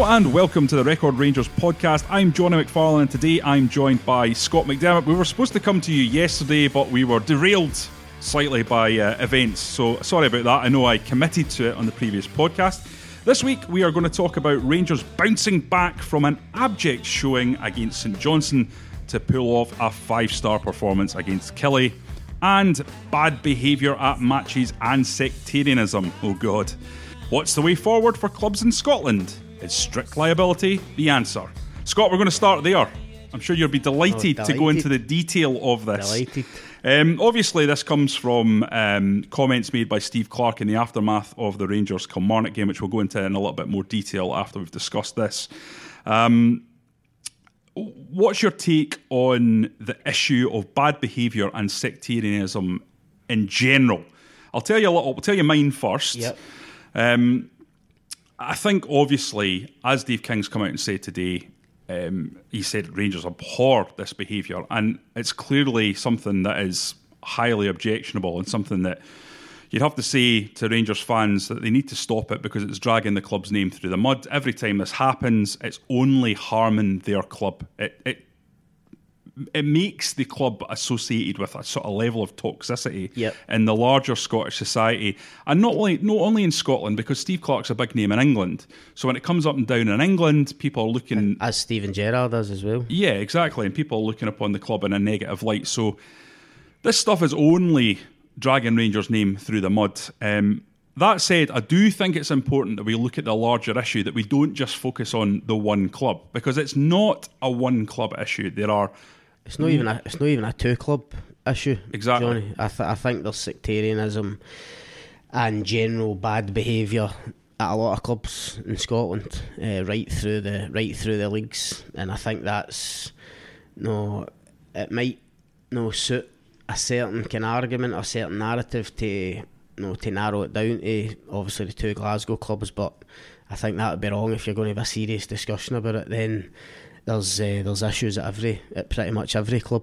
And welcome to the Record Rangers podcast. I'm Jonny McFarlane and today I'm joined by Scott McDermott. We were supposed to come to you yesterday, but we were derailed slightly by uh, events, so sorry about that. I know I committed to it on the previous podcast. This week we are going to talk about Rangers bouncing back from an abject showing against St Johnstone to pull off a five star performance against Killie and bad behaviour at matches and sectarianism. Oh God. What's the way forward for clubs in Scotland? Is strict liability the answer? Scott, we're going to start there. I'm sure you'll be delighted, Oh, to go into the detail of this. Delighted. Um, obviously, this comes from um, comments made by Steve Clarke in the aftermath of the Rangers Kilmarnock game, which we'll go into in a little bit more detail after we've discussed this. Um, what's your take on the issue of bad behaviour and sectarianism in general? I'll tell you a little. I'll tell you mine first. Yep. Um, I think obviously, as Dave King's come out and said today, um, he said Rangers abhor this behaviour, and it's clearly something that is highly objectionable and something that you'd have to say to Rangers fans that they need to stop it because it's dragging the club's name through the mud. Every time this happens, it's only harming their club. It, it it makes the club associated with a sort of level of toxicity Yep. in the larger Scottish society, and not only not only in Scotland because Steve Clarke's a big name in England. So when it comes up and down in England, people are looking. As Steven Gerrard does as well. Yeah, exactly, and people are looking upon the club in a negative light. So this stuff is only dragging Rangers' name through the mud. Um, that said, I do think it's important that we look at the larger issue, that we don't just focus on the one club, because it's not a one club issue. There are It's not even a it's not even a two club issue. Exactly. Jonny. I th- I think there's sectarianism and general bad behaviour at a lot of clubs in Scotland, uh, right through the right through the leagues, and I think that's no, it might no suit a certain kind of argument or certain narrative to no to narrow it down to obviously the two Glasgow clubs, but I think that would be wrong if you're going to have a serious discussion about it. Then there's uh, there's issues at every at pretty much every club.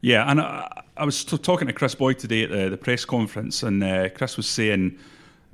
Yeah, and I, I was talking to Kris Boyd today at the, the press conference, and uh, Kris was saying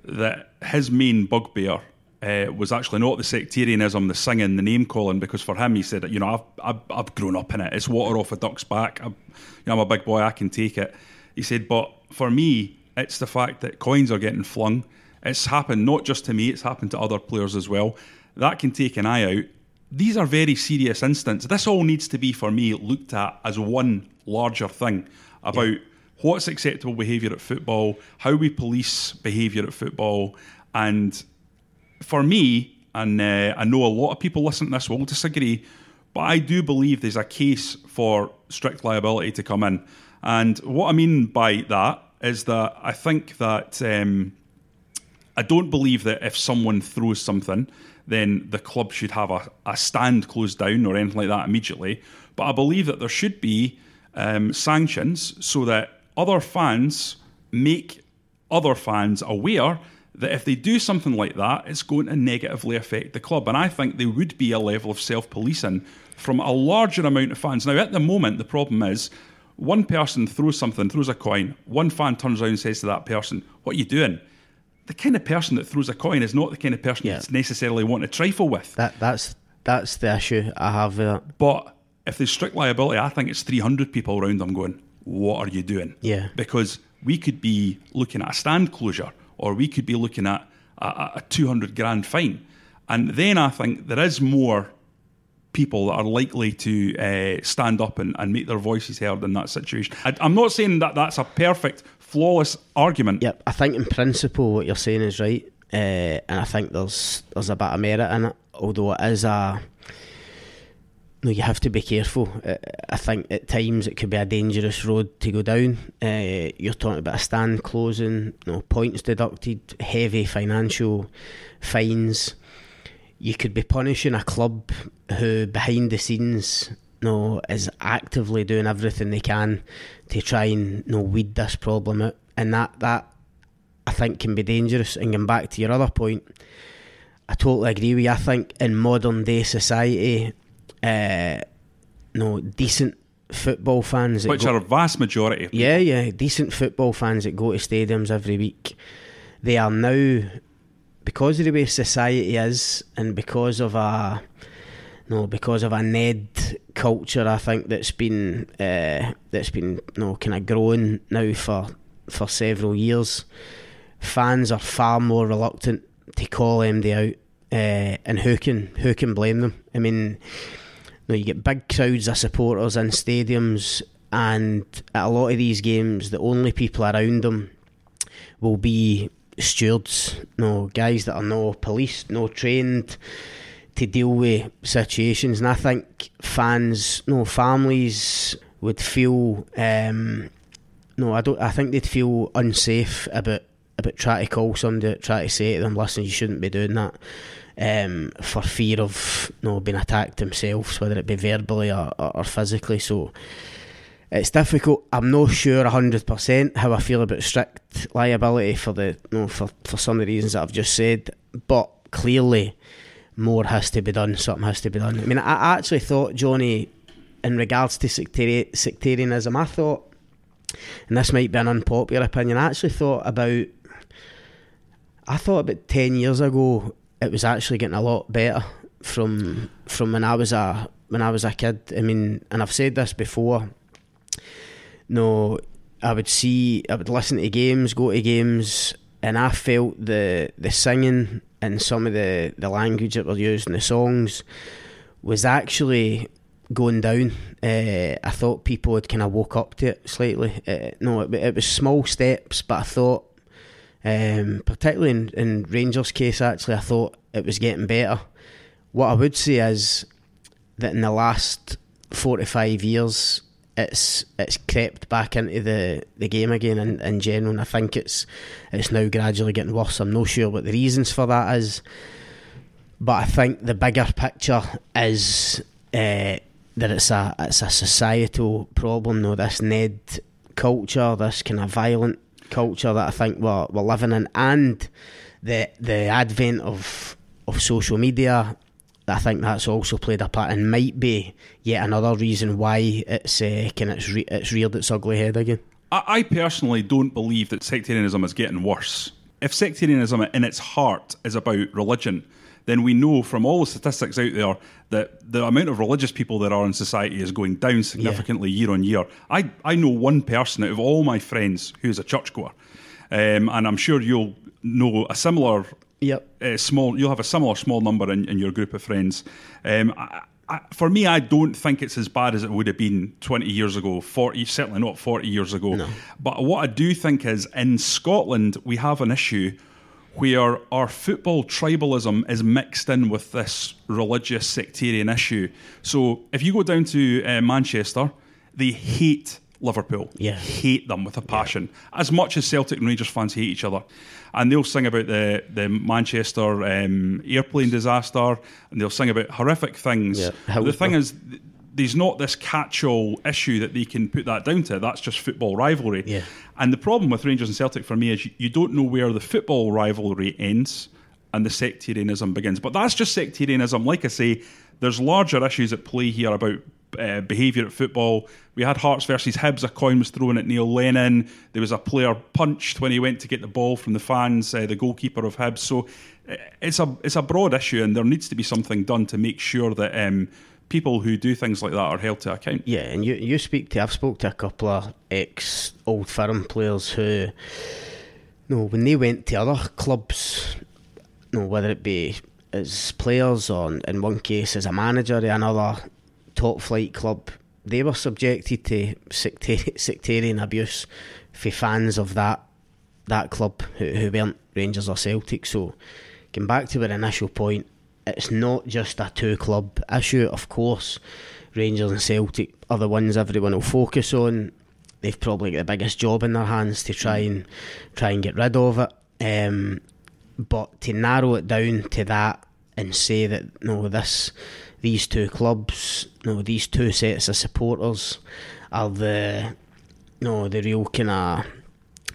that his main bugbear uh, was actually not the sectarianism, the singing, the name calling, because for him, he said, you know, I've, I've, I've grown up in it. It's water off a duck's back. I'm, you know, I'm a big boy, I can take it. He said, but for me, it's the fact that coins are getting flung. It's happened not just to me, it's happened to other players as well. That can take an eye out. These are very serious incidents. This all needs to be, for me, looked at as one larger thing about what's acceptable behaviour at football, how we police behaviour at football, and for me, and uh, I know a lot of people listening to this will disagree, but I do believe there's a case for strict liability to come in. And what I mean by that is that I think that um, I don't believe that if someone throws something, then the club should have a, a stand closed down or anything like that immediately. But I believe that there should be um, sanctions so that other fans make other fans aware that if they do something like that, it's going to negatively affect the club. And I think there would be a level of self policing from a larger amount of fans. Now, at the moment, the problem is one person throws something, throws a coin, one fan turns around and says to that person, What are you doing? The kind of person that throws a coin is not the kind of person Yeah. that's necessarily want to trifle with. That that's that's the issue I have with it. But if there's strict liability, I think it's 300 people around them going, What are you doing? Yeah. Because we could be looking at a stand closure or we could be looking at a, a- a 200 grand fine. And then I think there is more people that are likely to uh, stand up and, and make their voices heard in that situation. I, I'm not saying that that's a perfect, flawless argument. Yep, I think in principle what you're saying is right, uh, and I think there's there's a bit of merit in it. Although it is a no, you have to be careful. I think at times it could be a dangerous road to go down. Uh, you're talking about a stand closing, no points deducted, heavy financial fines. You could be punishing a club who, behind the scenes, no, is actively doing everything they can to try and no weed this problem out, and that that I think can be dangerous. And going back to your other point, I totally agree with you. I think in modern day society, uh, no decent football fans, which go, are a vast majority. yeah, yeah, decent football fans that go to stadiums every week. They are now because of the way society is, and because of a no, because of a Ned culture, I think that's been uh, that's been no kind of growing now for for several years. Fans are far more reluctant to call MD out, uh, and who can who can blame them? I mean, know, you get big crowds of supporters in stadiums, and at a lot of these games, the only people around them will be stewards, you know, guys that are no police, no trained to deal with situations. And I think fans, no families would feel, um, no, I don't. I think they'd feel unsafe about about trying to call somebody, try to say to them, "Listen, you shouldn't be doing that." um, for fear of you know, being attacked themselves, whether it be verbally or, or, or physically. So it's difficult. I'm not sure hundred percent how I feel about strict liability for the you know, for for some of the reasons that I've just said, but clearly more has to be done. Something has to be done. I mean, I actually thought Jonny, in regards to sectari- sectarianism, I thought, and this might be an unpopular opinion, I actually thought about. I thought about ten years ago it was actually getting a lot better from from when I was a when I was a kid. I mean, and I've said this before. No, I would see, I would listen to games, go to games, and I felt the the singing and some of the the language that were used in the songs was actually going down. Uh, I thought people had kind of woke up to it slightly. Uh, no, it, it was small steps, but I thought um, particularly in, in Rangers' case, actually, I thought it was getting better. What I would say is that in the last four to five years, it's it's crept back into the, the game again in, in general, and I think it's it's now gradually getting worse. I'm not sure what the reasons for that is, but I think the bigger picture is uh, that it's a it's a societal problem. Though this Ned culture, this kind of violent culture that I think we're, we're living in, and the the advent of of social media. I think that's also played a part and might be yet another reason why it's uh, can it's re- it's reared its ugly head again. I, I personally don't believe that sectarianism is getting worse. If sectarianism in its heart is about religion, then we know from all the statistics out there that the amount of religious people there are in society is going down significantly yeah. year on year. I, I know one person out of all my friends who's a churchgoer, um, and I'm sure you'll know a similar yep. Uh, small. You'll have a similar small number in, in your group of friends. Um, I, I, for me, I don't think it's as bad as it would have been 20 years ago, 40, certainly not 40 years ago. No. But what I do think is in Scotland, we have an issue where our football tribalism is mixed in with this religious sectarian issue. So if you go down to uh, Manchester, they hate Liverpool. Yeah. Hate them with a passion. Yeah. As much as Celtic and Rangers fans hate each other. And they'll sing about the, the Manchester um, airplane disaster and they'll sing about horrific things. Yeah. The thing is, there's not this catch-all issue that they can put that down to. That's just football rivalry. Yeah. And the problem with Rangers and Celtic for me is you, you don't know where the football rivalry ends and the sectarianism begins. But that's just sectarianism. Like I say, there's larger issues at play here about uh, behaviour at football. We had Hearts versus Hibs. A coin was thrown at Neil Lennon. There was a player punched when he went to get the ball from the fans, uh, the goalkeeper of Hibs. So uh, it's a it's a broad issue, and there needs to be something done to make sure that um, people who do things like that are held to account. Yeah, and you you speak to I've spoke to a couple of ex old firm players who, you know, when they went to other clubs, know, whether it be as players or in one case as a manager at another top flight club, they were subjected to sectarian, sectarian abuse for fans of that that club who, who weren't Rangers or Celtic. So, getting back to our initial point, it's not just a two club issue. Of course, Rangers and Celtic are the ones everyone will focus on. They've probably got the biggest job in their hands to try and try and get rid of it. Um, but to narrow it down to that and say that no, this these two clubs, no, these two sets of supporters are the uh, no the real kind of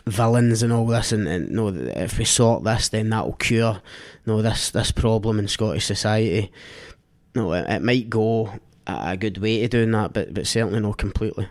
villains and all this, and, and no, if we sort this, then that'll cure no this this problem in Scottish society. No, it, it might go a, a good way to doing that, but but certainly not completely.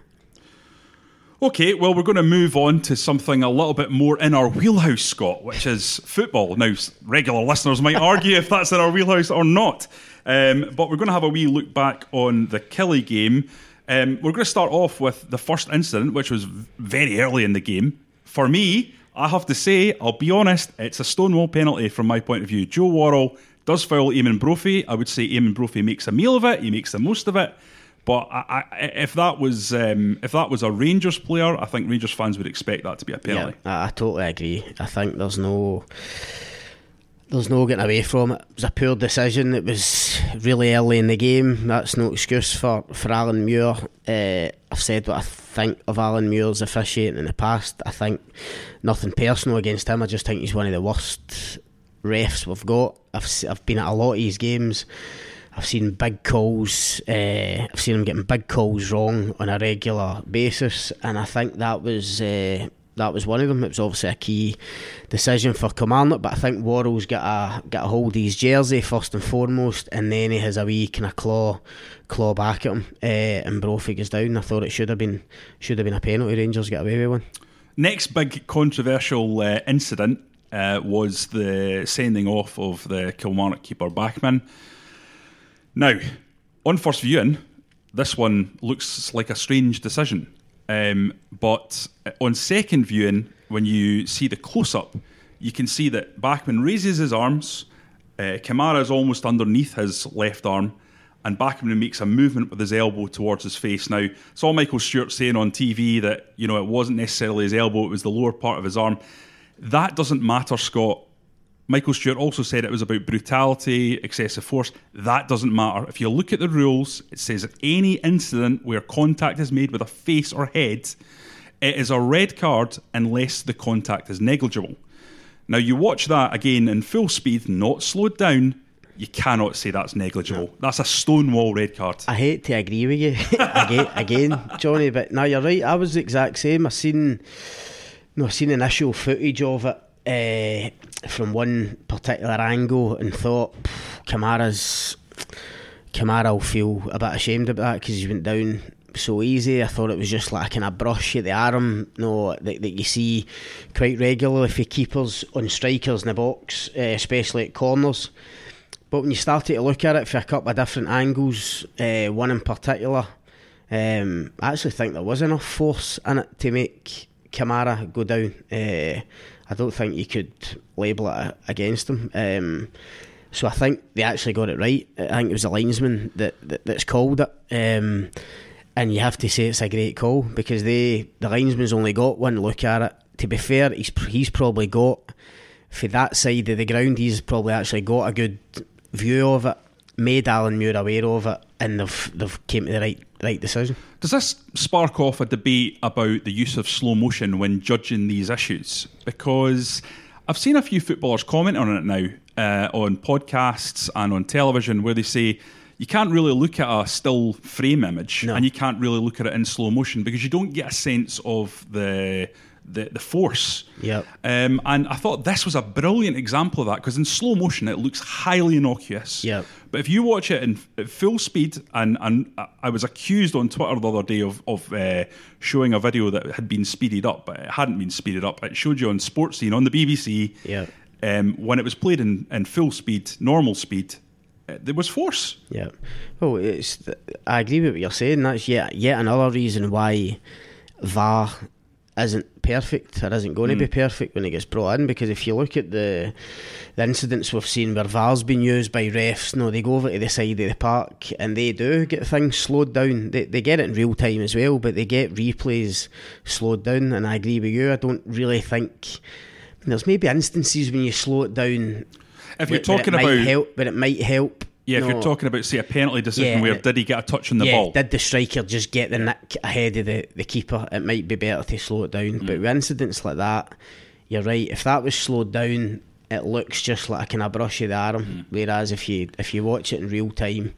Okay, well, we're going to move on to something a little bit more in our wheelhouse, Scott, which is football. Now, regular listeners might argue if that's in our wheelhouse or not, um, but we're going to have a wee look back on the Killie game. Um, we're going to start off with the first incident, which was very early in the game. For me, I have to say, I'll be honest, it's a stonewall penalty from my point of view. Joe Worrall does foul Eamonn Brophy. I would say Eamonn Brophy makes a meal of it, he makes the most of it. But I, I, if that was um, if that was a Rangers player, I think Rangers fans would expect that to be a penalty. Yeah, I, I totally agree. I think there's no there's no getting away from it. It was a poor decision. It was really early in the game. That's no excuse for, for Alan Muir. Uh, I've said what I think of Alan Muir's officiating in the past. I think nothing personal against him. I just think he's one of the worst refs we've got. I've, I've been at a lot of his games. I've seen big calls. Uh, I've seen him getting big calls wrong on a regular basis, and I think that was uh, that was one of them. It was obviously a key decision for Kilmarnock, but I think Worrall's got a got a hold of his jersey first and foremost, and then he has a wee kind of claw claw back at him, uh, and Brophy goes down. I thought it should have been should have been a penalty. Rangers get away with one. Next big controversial uh, incident uh, was the sending off of the Kilmarnock keeper Bachmann. Now, on first viewing, this one looks like a strange decision. Um, but on second viewing, when you see the close up, you can see that Bachmann raises his arms, uh, Kamara is almost underneath his left arm, and Bachmann makes a movement with his elbow towards his face. Now, saw Michael Stewart saying on TV that you know it wasn't necessarily his elbow; it was the lower part of his arm. That doesn't matter, Scott. Michael Stewart also said it was about brutality, excessive force. That doesn't matter. If you look at the rules, it says that any incident where contact is made with a face or head, it is a red card unless the contact is negligible. Now, you watch that again in full speed, not slowed down. You cannot say that's negligible. No. That's a stonewall red card. I hate to agree with you again, again, Jonny, but now you're right. I was the exact same. I seen, no, I seen initial footage of it uh, from one particular angle and thought Kamara's Kamara will feel a bit ashamed about that because he went down so easy. I thought it was just like a kind of brush at the arm, you know, that, that you see quite regularly for keepers on strikers in the box, uh, especially at corners. But when you started to look at it for a couple of different angles, uh, one in particular, um, I actually think there was enough force in it to make Kamara go down. Uh, I don't think you could label it against them. Um, so I think they actually got it right. I think it was the linesman that, that that's called it. Um, and you have to say it's a great call because they the linesman's only got one look at it. To be fair, he's he's probably got for that side of the ground. He's probably actually got a good view of it. Made Alan Muir aware of it, and they've they've came to the right right decision. Does this spark off a debate about the use of slow motion when judging these issues? Because I've seen a few footballers comment on it now uh, on podcasts and on television where they say you can't really look at a still frame image no. and you can't really look at it in slow motion because you don't get a sense of the the, the force. Yep. Um, and I thought this was a brilliant example of that because in slow motion it looks highly innocuous. Yep. But if you watch it in full speed, and, and I was accused on Twitter the other day of, of uh, showing a video that had been speeded up, but it hadn't been speeded up. It showed you on Sportscene on the BBC. Yep. Um, when it was played in, in full speed, normal speed, uh, there was force. Yeah. Well, it's. I agree with what you're saying. That's yet yet another reason why VAR isn't perfect or isn't going mm. to be perfect when it gets brought in because if you look at the the incidents we've seen where VAR's been used by refs, no, they go over to the side of the park and they do get things slowed down. They, they get it in real time as well, but they get replays slowed down. And I agree with you. I don't really think there's maybe instances when you slow it down If you're but- but it talking about- help, but it might help. Yeah, if no, you're talking about, say, a penalty decision Yeah, where did he get a touch on the yeah, ball? did the striker just get the nick ahead of the, the keeper? It might be better to slow it down. Mm. But with incidents like that, you're right. If that was slowed down, it looks just like a kind of brush of the arm. Mm. Whereas if you if you watch it in real time,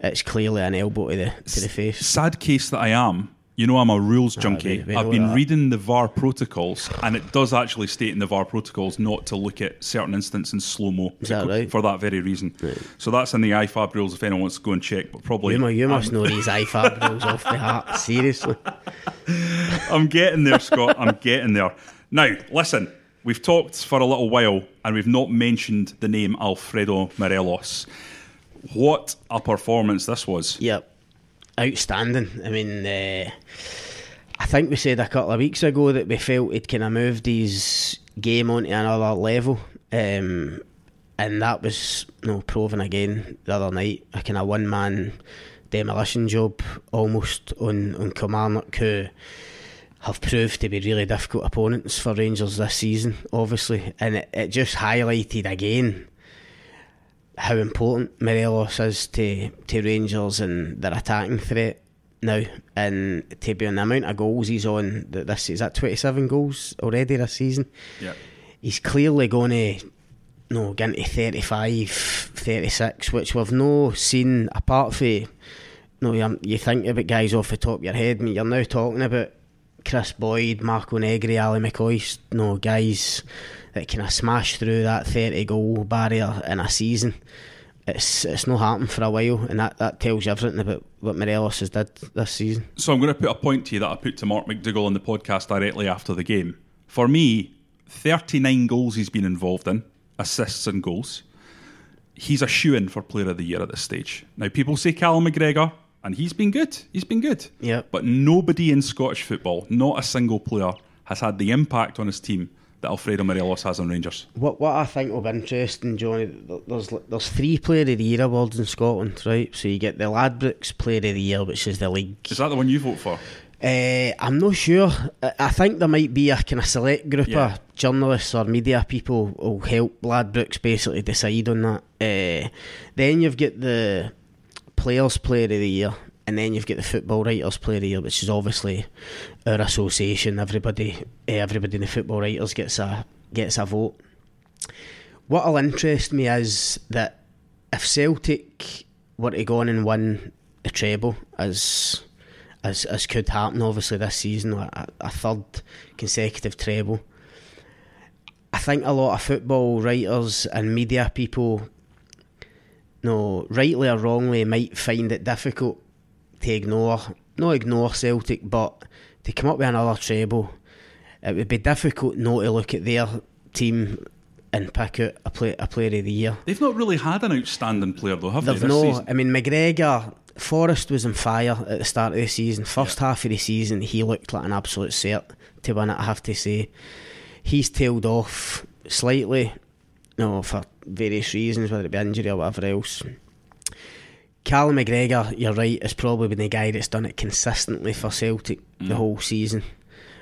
it's clearly an elbow to the to the face. Sad case that I am. You know, I'm a rules ah, junkie. we- we I've been reading the VAR protocols, and it does actually state in the VAR protocols not to look at certain instances in slow mo right? for that very reason. So that's in the IFAB rules. If anyone wants to go and check, but probably You, you must know these IFAB rules off the hat. Seriously. I'm getting there, Scott. I'm getting there. Now, listen, we've talked for a little while and we've not mentioned the name Alfredo Morelos. What a performance this was. Yep. Outstanding. I mean, uh, I think we said a couple of weeks ago that we felt he'd kind of moved his game onto another level. Um, and that was you know, proven again the other night. A kind of one man demolition job almost on, on Kilmarnock, who have proved to be really difficult opponents for Rangers this season, obviously. And it, it just highlighted again how important Morelos is to, to Rangers and their attacking threat now. And to be on the amount of goals he's on, that this is that 27 goals already this season. Yeah. He's clearly going to no, get into 35, 36, which we've no seen apart from. No, you, you think about guys off the top of your head, mean, you're now talking about Kris Boyd, Marco Negri, Ali McCoist, no guys that kind of smash through that 30 goal barrier in a season. It's it's not happened for a while, and that, that tells you everything about what Morelos has did this season. So I'm going to put a point to you that I put to Mark McDougall on the podcast directly after the game. For me, 39 goals he's been involved in, assists and goals. He's a shoe in for Player of the Year at this stage. Now, people say Callum McGregor, and he's been good. He's been good. Yeah. But nobody in Scottish football, not a single player, has had the impact on his team that Alfredo Morelos has on Rangers. What what I think will be interesting, Jonny, there's there's three Player of the Year awards in Scotland, right? So you get the Ladbrokes Player of the Year, which is the league. Is that the one you vote for? Uh, I'm not sure. I, think there might be a kind of select group Yeah. of journalists or media people will help Ladbrokes basically decide on that. Uh, then you've got the Players Player of the Year, and then you've got the Football Writers Player of the Year, which is obviously our association. Everybody, eh, everybody in the Football Writers gets a gets a vote. What'll interest me is that if Celtic were to go on and win the treble, as as as could happen obviously this season, a, a third consecutive treble. I think a lot of football writers and media people, no, rightly or wrongly, might find it difficult to ignore, not ignore Celtic, but to come up with another treble. It would be difficult not to look at their team and pick out a, play, a player of the year. They've not really had an outstanding player, though, have They've they? This no. season? I mean, McGregor, Forrest was on fire at the start of the season. First half of the season, he looked like an absolute cert to win it. I have to say, he's tailed off slightly, you know, for various reasons, whether it be injury or whatever else. Callum McGregor, you're right, has probably been the guy that's done it consistently for Celtic the mm. whole season.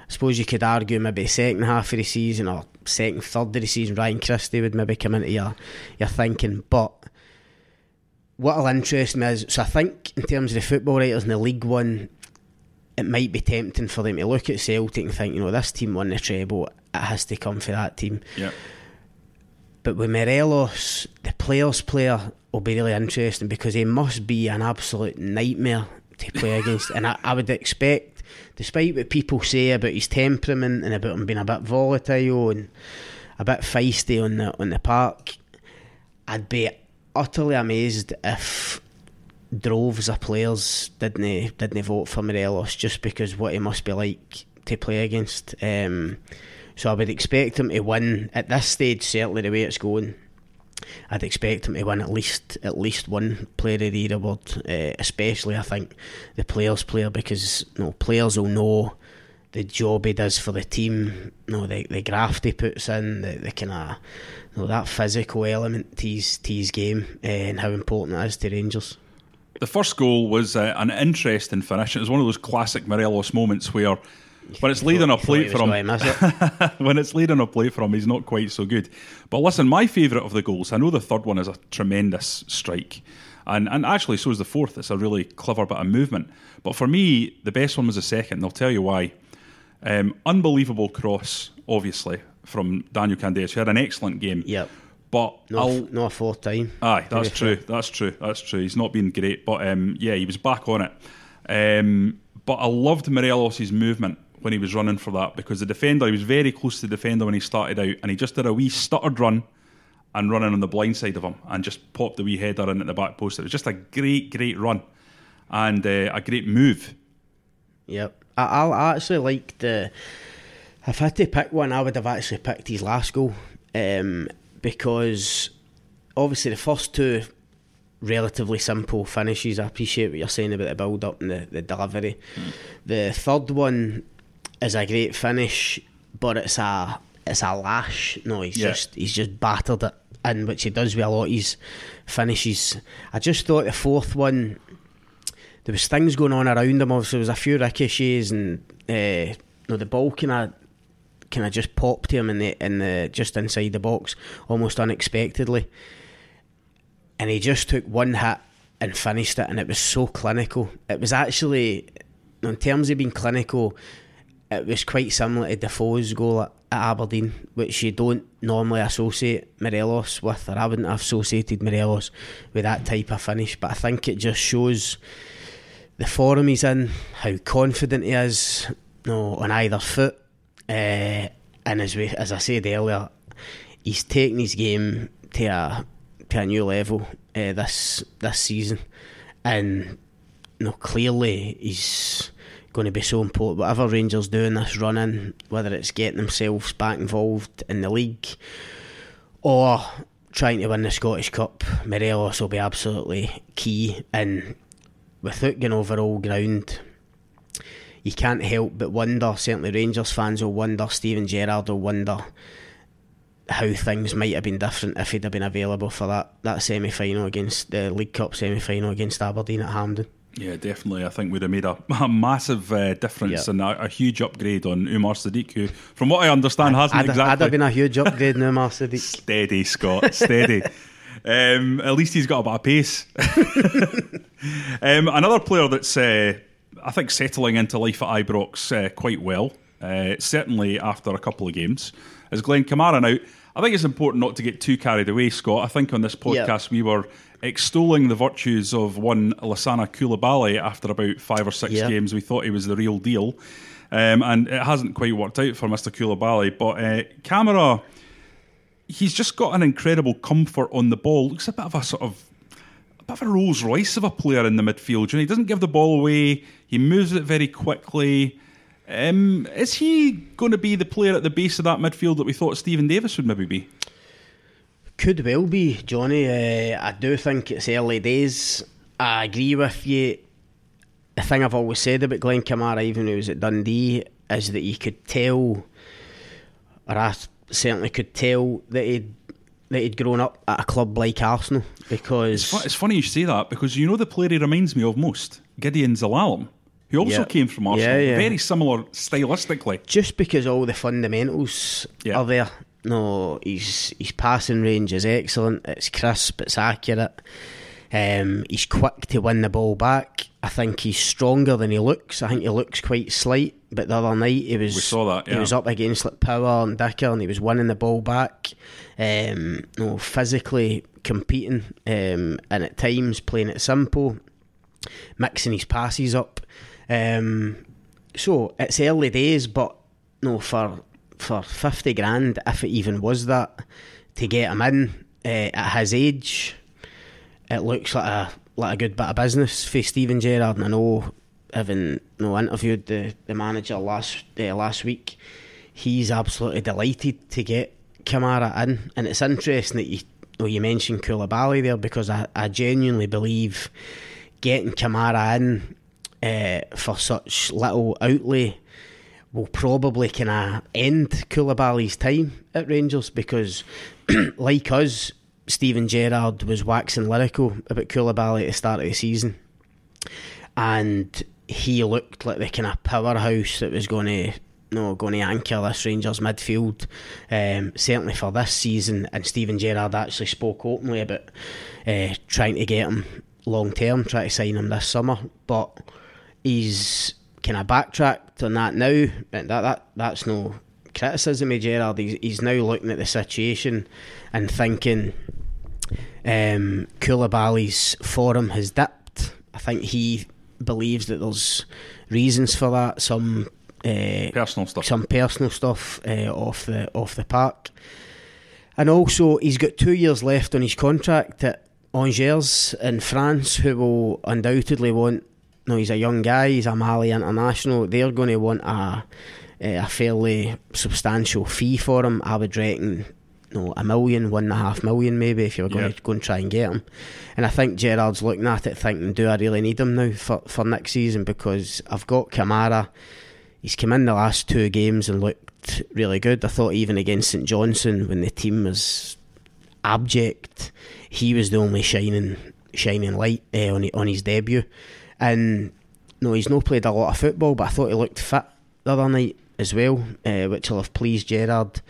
I suppose you could argue maybe the second half of the season or second, third of the season, Ryan Christie would maybe come into your, your thinking. But what'll interest me is, so I think in terms of the football writers in the League One, it might be tempting for them to look at Celtic and think, you know, this team won the treble, it has to come for that team. Yeah. But with Morelos, the players player will be really interesting because he must be an absolute nightmare to play against. And I, I would expect, despite what people say about his temperament and about him being a bit volatile and a bit feisty on the on the park, I'd be utterly amazed if droves of players didn't didn't vote for Morelos just because what he must be like to play against. Um, so I would expect him to win at this stage. Certainly, the way it's going, I'd expect him to win at least at least one Player of the Year award. Uh, especially, I think the players' player because you know, players will know the job he does for the team. You know, the the graft he puts in, the, the kind of you know, that physical element to his, to his game, uh, and how important that is to Rangers. The first goal was uh, an interesting finish. It was one of those classic Morelos moments where when it's leading a plate was for him, to when it's leading a play for him, he's not quite so good. But listen, my favourite of the goals, I know the third one is a tremendous strike. And, and actually, so is the fourth. It's a really clever bit of movement. But for me, the best one was the second. and I'll tell you why. Um, unbelievable cross, obviously, from Daniel Candeias, who had an excellent game. Yep. But not, I'll, no a fourth time. Aye, that's true. That's true. That's true. He's not been great, but um, yeah, he was back on it. Um, but I loved Morelos' movement when he was running for that because the defender, he was very close to the defender when he started out, and he just did a wee stuttered run and running on the blind side of him and just popped the wee header in at the back post. It was just a great, great run and uh, a great move. Yep. I, I actually like the. If I had to pick one, I would have actually picked his last goal um, because obviously the first two relatively simple finishes. I appreciate what you're saying about the build up and the, the delivery. The third one is a great finish, but it's a it's a lash. No, he's Yeah. just he's just battered it in, which he does with a lot of his finishes. I just thought the fourth one there was things going on around him. Obviously, there was a few ricochets, and uh, you know, the ball kind of kind of just popped to him in the in the just inside the box, almost unexpectedly, and he just took one hit and finished it, and it was so clinical. It was actually, in terms of being clinical, it was quite similar to Defoe's goal at, at Aberdeen, which you don't normally associate Morelos with, or I wouldn't have associated Morelos with that type of finish. But I think it just shows the form he's in, how confident he is, you know, on either foot, uh, and as we, as I said earlier, he's taken his game to a to a new level uh, this this season, and you know, clearly he's going to be so important. Whatever Rangers do in this run in, whether it's getting themselves back involved in the league or trying to win the Scottish Cup, Morelos will be absolutely key. And without going over all ground, you can't help but wonder. Certainly, Rangers fans will wonder. Steven Gerrard will wonder how things might have been different if he'd have been available for that, that semi final against the League Cup semi final against Aberdeen at Hampden. Yeah, definitely. I think we'd have made a, a massive uh, difference Yeah. and a, a huge upgrade on Umar Sadiq, who, from what I understand, hasn't I'd, exactly I'd have been a huge upgrade now, Master Sadiq. Steady, Scott, steady. um, at least he's got a bit of pace. um, another player that's, uh, I think, settling into life at Ibrox uh, quite well, uh, certainly after a couple of games, is Glenn Kamara. Now, I think it's important not to get too carried away, Scott. I think on this podcast we were extolling the virtues of one Lassana Coulibaly after about five or six Yeah. games. We thought he was the real deal. Um, and it hasn't quite worked out for Mr. Coulibaly. But uh, Kamara he's just got an incredible comfort on the ball. Looks a bit of a sort of a bit of a Rolls Royce of a player in the midfield. You know, he doesn't give the ball away. He moves it very quickly. Um, is he going to be the player at the base of that midfield that we thought Steven Davis would maybe be? Could well be, Jonny. Uh, I do think it's early days. I agree with you. The thing I've always said about Glenn Kamara, even when he was at Dundee, is that you could tell, or I certainly could tell that he'd that he'd grown up at a club like Arsenal because It's, fu- it's funny you say that because you know the player he reminds me of most, Gedion Zelalem, who also Yeah. came from Arsenal. Yeah, yeah. Very similar stylistically. just because all the fundamentals are there. No, his his passing range is excellent. It's crisp. It's accurate. Um, he's quick to win the ball back. I think he's stronger than he looks. I think he looks quite slight, but the other night he was We saw that, he yeah. was up against like Power and Dicker, and he was winning the ball back. Um, no, physically competing, um, and at times playing it simple, mixing his passes up. Um, so it's early days, but no, for for fifty grand, if it even was that, to get him in uh, at his age, it looks like a like a good bit of business for Steven Gerrard. And I know, having no interviewed the, the manager last uh, last week, he's absolutely delighted to get Kamara in. And it's interesting that you well, you mentioned Coulibaly there because I, I genuinely believe getting Kamara in uh, for such little outlay will probably kind of end Coulibaly's time at Rangers because, like us, Steven Gerrard was waxing lyrical about Coulibaly at the start of the season, and he looked like the kind of powerhouse that was going to no going to anchor this Rangers midfield. Um, certainly for this season, and Steven Gerrard actually spoke openly about uh, trying to get him long term, try to sign him this summer. But he's kind of backtracked on that now. That that that's no criticism of Gerrard. He's, he's now looking at the situation and thinking um, Coulibaly's form has dipped. I think he believes that there's reasons for that. Some uh, personal stuff. Some personal stuff uh, off the off the park, and also he's got two years left on his contract at Angers in France, who will undoubtedly want. No, he's a young guy. He's a Mali international. They're going to want a a fairly substantial fee for him. I would reckon no, a million, one and a half million maybe if you're going to go and try and get him. And I think Gerrard's looking at it thinking, do I really need him now for, for next season? Because I've got Kamara. He's come in the last two games and looked really good. I thought even against St Johnstone when the team was abject, he was the only shining shining light uh, on on his debut. And no, he's not played a lot of football, but I thought he looked fit the other night as well, uh, which will have pleased Gerrard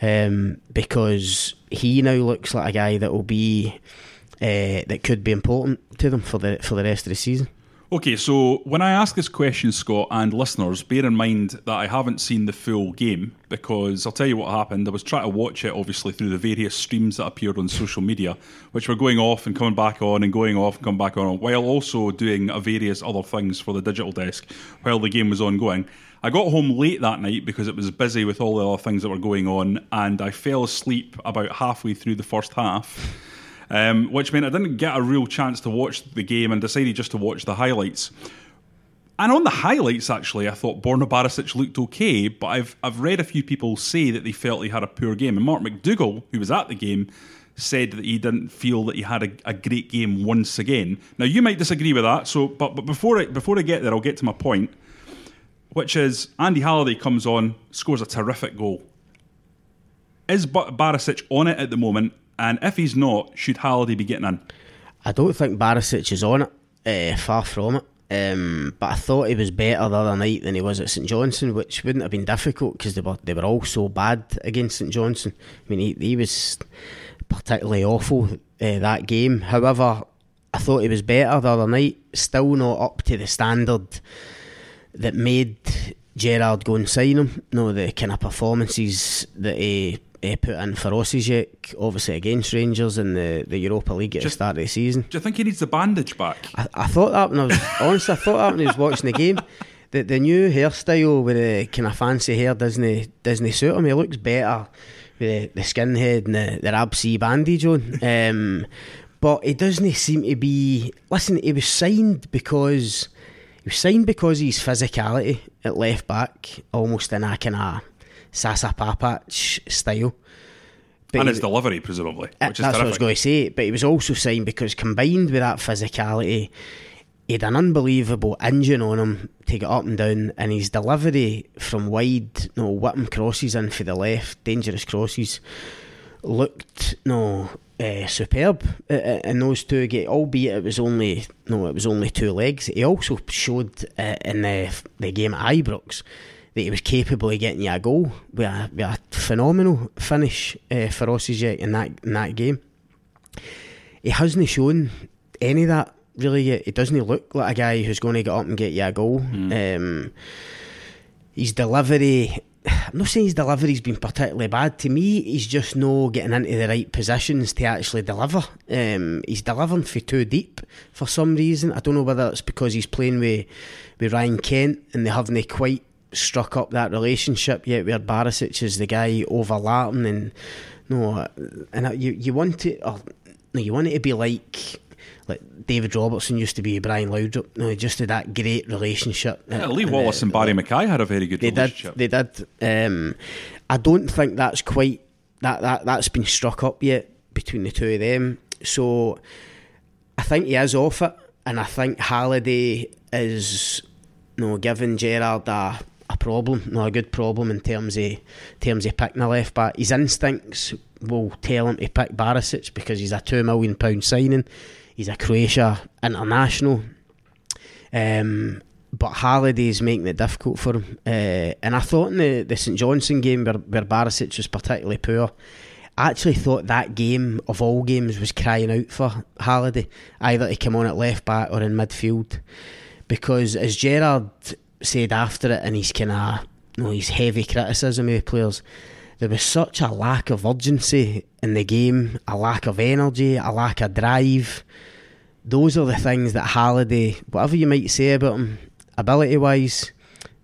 um, because he now looks like a guy that will be uh, that could be important to them for the for the rest of the season. Okay, so when I ask this question, Scott, and listeners, bear in mind that I haven't seen the full game because I'll tell you what happened. I was trying to watch it, obviously, through the various streams that appeared on social media, which were going off and coming back on and going off and coming back on, while also doing various other things for the digital desk while the game was ongoing. I got home late that night because it was busy with all the other things that were going on, and I fell asleep about halfway through the first half. Um, which meant I didn't get a real chance to watch the game and decided just to watch the highlights. And on the highlights, actually, I thought Borna Barisic looked okay, but I've I've read a few people say that they felt he had a poor game. And Mark McDougall, who was at the game, said that he didn't feel that he had a, a great game once again. Now you might disagree with that, so but but before I before I get there, I'll get to my point which is Andy Halliday comes on, scores a terrific goal. Is Barisic on it at the moment? And if he's not, should Halliday be getting in? I don't think Barisic is on it. Uh, far from it. Um, but I thought he was better the other night than he was at St Johnstone, which wouldn't have been difficult because they were they were all so bad against St Johnstone. I mean, he, he was particularly awful uh, that game. However, I thought he was better the other night. Still not up to the standard that made Gerrard go and sign him. No, the kind of performances that he, he put in for Osijek, obviously against Rangers in the, the Europa League at Just, the start of the season. Do you think he needs the bandage back? I, I thought that when I was honestly, I thought that when I was watching the game. The the new hairstyle with the kind of fancy hair doesn't doesn't suit him. He looks better with the, the skinhead and the, the Rab C bandage on. Um, but he doesn't seem to be. Listen, he was signed because he was signed because his physicality at left back, almost in a kind of Sasa Papac style. But and his delivery, presumably. Uh, that's terrific. what I was going to say. But he was also signed because combined with that physicality, he had an unbelievable engine on him to get up and down, and his delivery from wide, you know, whipping crosses in for the left, dangerous crosses, looked no uh, superb in those two games, albeit it was only no, it was only two legs. He also showed uh, in the the game at Ibrox that he was capable of getting you a goal with a, with a phenomenal finish uh, for Osijek in that in that game. He hasn't shown any of that really yet. He doesn't look like a guy who's going to get up and get you a goal. Mm. Um, his delivery I'm not saying his delivery's been particularly bad. To me, he's just no getting into the right positions to actually deliver. Um, he's delivering for too deep for some reason. I don't know whether it's because he's playing with, with Ryan Kent and they haven't quite struck up that relationship yet where Barisic is the guy overlapping and no and you you want it or no you want it to be like like David Robertson used to be Brian Laudrup. No, just had that great relationship. Yeah, Lee and, Wallace uh, and Barry McKay had a very good they relationship. Did, they did. Um, I don't think that's quite that, that that's been struck up yet between the two of them. So I think he is off it, and I think Halliday is you know, giving Gerrard a, a problem, not a good problem in terms of terms of picking a left back. His instincts will tell him to pick Barisic because he's a two million pound signing. He's a Croatia international. Um, but Halliday's making it difficult for him. Uh, and I thought in the, the St Johnstone game where, where Barisic was particularly poor, I actually thought that game of all games was crying out for Halliday, either to come on at left back or in midfield. Because as Gerrard said after it, and he's kind of you know, his heavy criticism of the players, there was such a lack of urgency in the game, a lack of energy, a lack of drive. Those are the things that Halliday, whatever you might say about him, ability wise,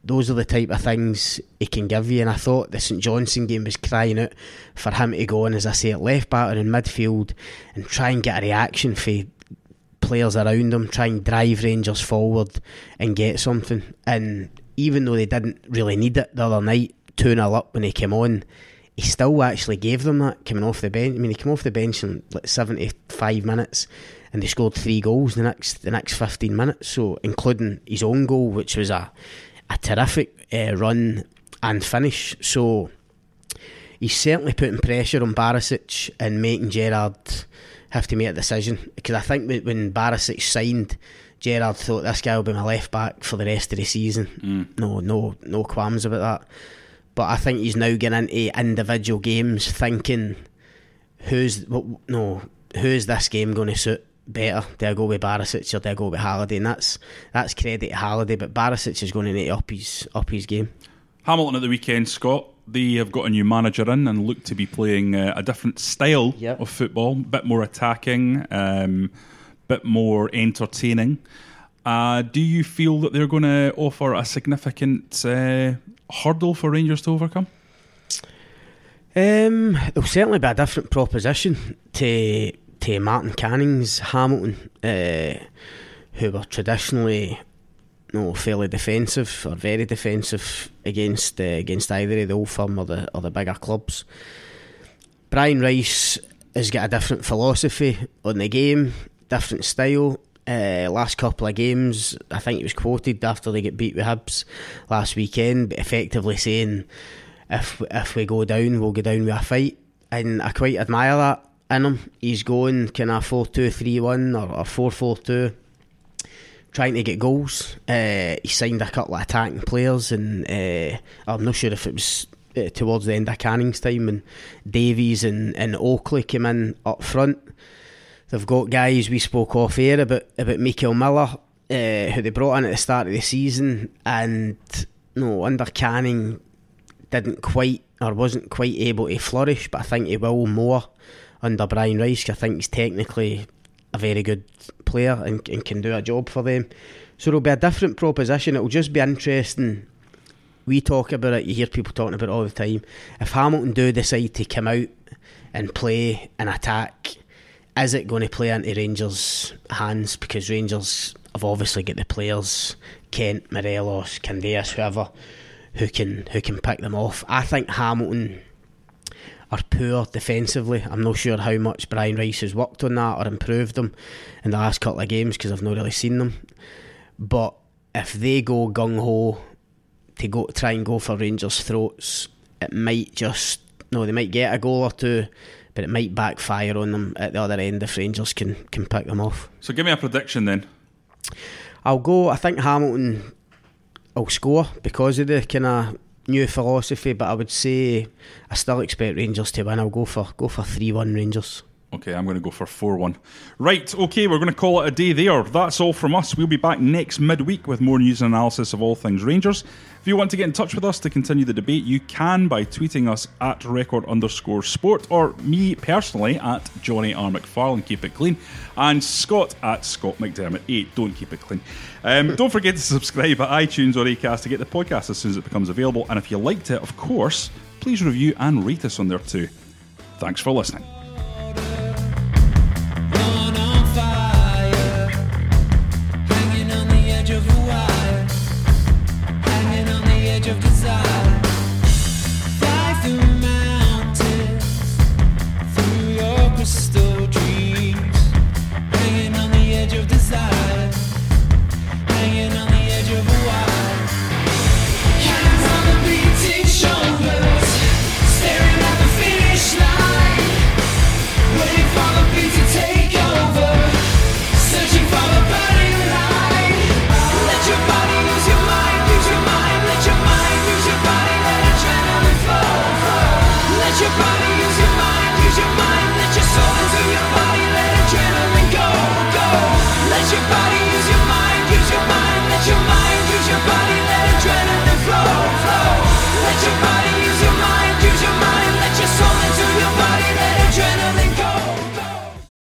those are the type of things he can give you. And I thought the St Johnstone game was crying out for him to go on, as I say, at left back or in midfield and try and get a reaction for players around him, try and drive Rangers forward and get something. And even though they didn't really need it the other night, 2 0 up when he came on, he still actually gave them that coming off the bench. I mean, he came off the bench in like 75 minutes and they scored three goals the next the next 15 minutes. So, including his own goal, which was a a terrific uh, run and finish. So, he's certainly putting pressure on Barisic and making Gerrard have to make a decision. Because I think when Barisic signed, Gerrard thought this guy will be my left back for the rest of the season. Mm. No, no, no qualms about that. But I think he's now getting into individual games, thinking, who's no, who's this game going to suit? Better. Do I go with Barisic or do I go with Halliday? And that's that's credit to Halliday, but Barisic is going to need to up his up his game. Hamilton at the weekend, Scott. They have got a new manager in and look to be playing uh, a different style yep. of football, a bit more attacking, um, bit more entertaining. Uh, do you feel that they're going to offer a significant uh, hurdle for Rangers to overcome? Um, it'll certainly be a different proposition to to Martin Canning's Hamilton, uh, who were traditionally you know, fairly defensive or very defensive against uh, against either of the old firm or the or the bigger clubs. Brian Rice has got a different philosophy on the game, different style. Uh, last couple of games, I think it was quoted after they get beat with Hibs last weekend, but effectively saying, "If if we go down, we'll go down with a fight," and I quite admire that in him. He's going kind of 4 2 3 1 or, 4 4 2, trying to get goals. Uh, he signed a couple of attacking players, and uh, I'm not sure if it was uh, towards the end of Canning's time, and Davies and, and Oakley came in up front. They've got guys we spoke off air about about Mickel Miller, who they brought in at the start of the season, and no under Canning didn't quite or wasn't quite able to flourish, but I think he will more under Brian Rice. I think he's technically a very good player and, and can do a job for them. So it'll be a different proposition. It'll just be interesting. We talk about it, you hear people talking about it all the time. If Hamilton do decide to come out and play and attack, is it going to play into Rangers' hands? Because Rangers have obviously got the players, Kent, Morelos, Candeias, whoever, who can who can pick them off. I think Hamilton are poor defensively. I'm not sure how much Brian Rice has worked on that or improved them in the last couple of games because I've not really seen them. But if they go gung ho to go try and go for Rangers' throats, it might just no, they might get a goal or two, but it might backfire on them at the other end if Rangers can can pick them off. So give me a prediction then. I'll go. I think Hamilton will score because of the kind of new philosophy, but I would say I still expect Rangers to win. I'll go for go for three one Rangers. Okay, I'm going to go for 4 1. Right, okay, we're going to call it a day there. That's all from us. We'll be back next midweek with more news and analysis of all things Rangers. If you want to get in touch with us to continue the debate, you can by tweeting us at record underscore sport or me personally at Jonny R. McFarlane, keep it clean, and Scott at Scott McDermott 8, don't keep it clean. Um, don't forget to subscribe at iTunes or Acast to get the podcast as soon as it becomes available. And if you liked it, of course, please review and rate us on there too. Thanks for listening.